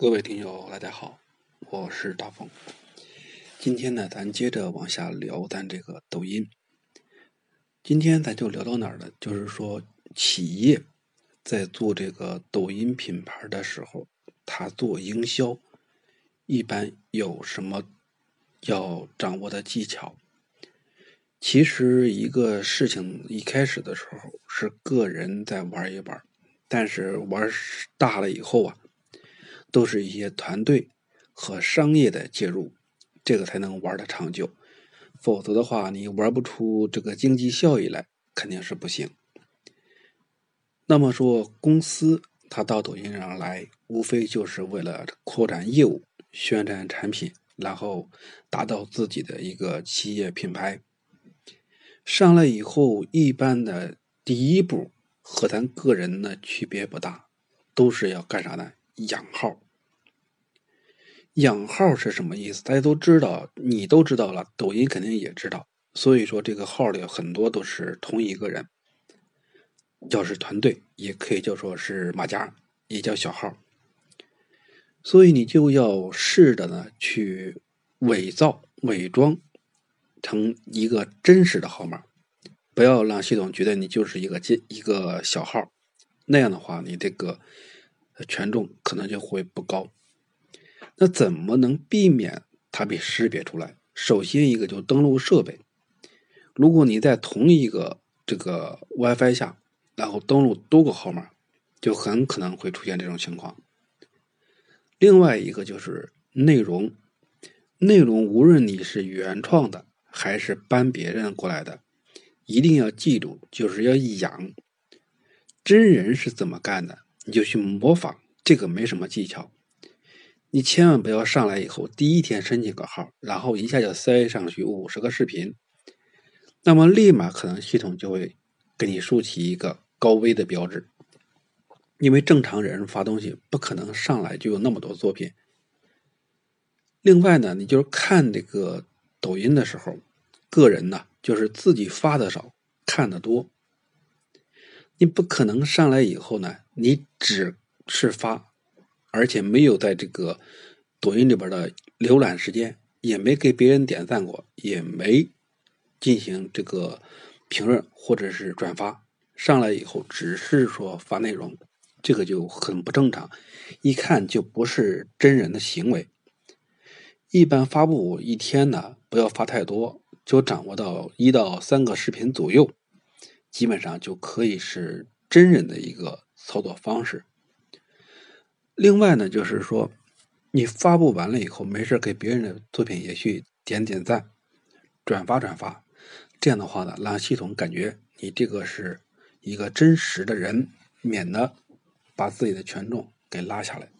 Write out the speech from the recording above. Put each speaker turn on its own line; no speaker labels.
各位听友，大家好，我是大风。今天呢，咱接着往下聊咱这个抖音。今天咱就聊到哪儿了？就是说，企业在做这个抖音品牌的时候，他做营销，一般有什么要掌握的技巧？其实，一个事情一开始的时候是个人在玩一玩，但是玩大了以后啊。都是一些团队和商业的介入，这个才能玩的长久。否则的话，你玩不出这个经济效益来，肯定是不行。那么说，公司它到抖音上来，无非就是为了扩展业务、宣传产品，然后达到自己的一个企业品牌。上来以后，一般的第一步和咱个人呢区别不大，都是要干啥呢？养号，养号是什么意思？大家都知道，你都知道了，抖音肯定也知道。所以说，这个号里很多都是同一个人，叫是团队，也可以叫说是马甲，也叫小号。所以你就要试着呢去伪造、伪装成一个真实的号码，不要让系统觉得你就是一个接一个小号，那样的话，你这个。权重可能就会不高。那怎么能避免它被识别出来？首先一个就登录设备，如果你在同一个这个 WiFi 下，然后登录多个号码，就很可能会出现这种情况。另外一个就是内容，内容无论你是原创的还是搬别人过来的，一定要记住，就是要养。真人是怎么干的？你就去模仿，这个没什么技巧。你千万不要上来以后第一天申请个号，然后一下就塞上去五十个视频，那么立马可能系统就会给你竖起一个高危的标志。因为正常人发东西不可能上来就有那么多作品。另外呢，你就是看这个抖音的时候，个人呢就是自己发的少，看的多。你不可能上来以后呢，你只是发，而且没有在这个抖音里边的浏览时间，也没给别人点赞过，也没进行这个评论或者是转发。上来以后只是说发内容，这个就很不正常，一看就不是真人的行为。一般发布一天呢，不要发太多，就掌握到一到三个视频左右。基本上就可以是真人的一个操作方式。另外呢，就是说，你发布完了以后，没事给别人的作品也去点点赞、转发转发，这样的话呢，让系统感觉你这个是一个真实的人，免得把自己的权重给拉下来。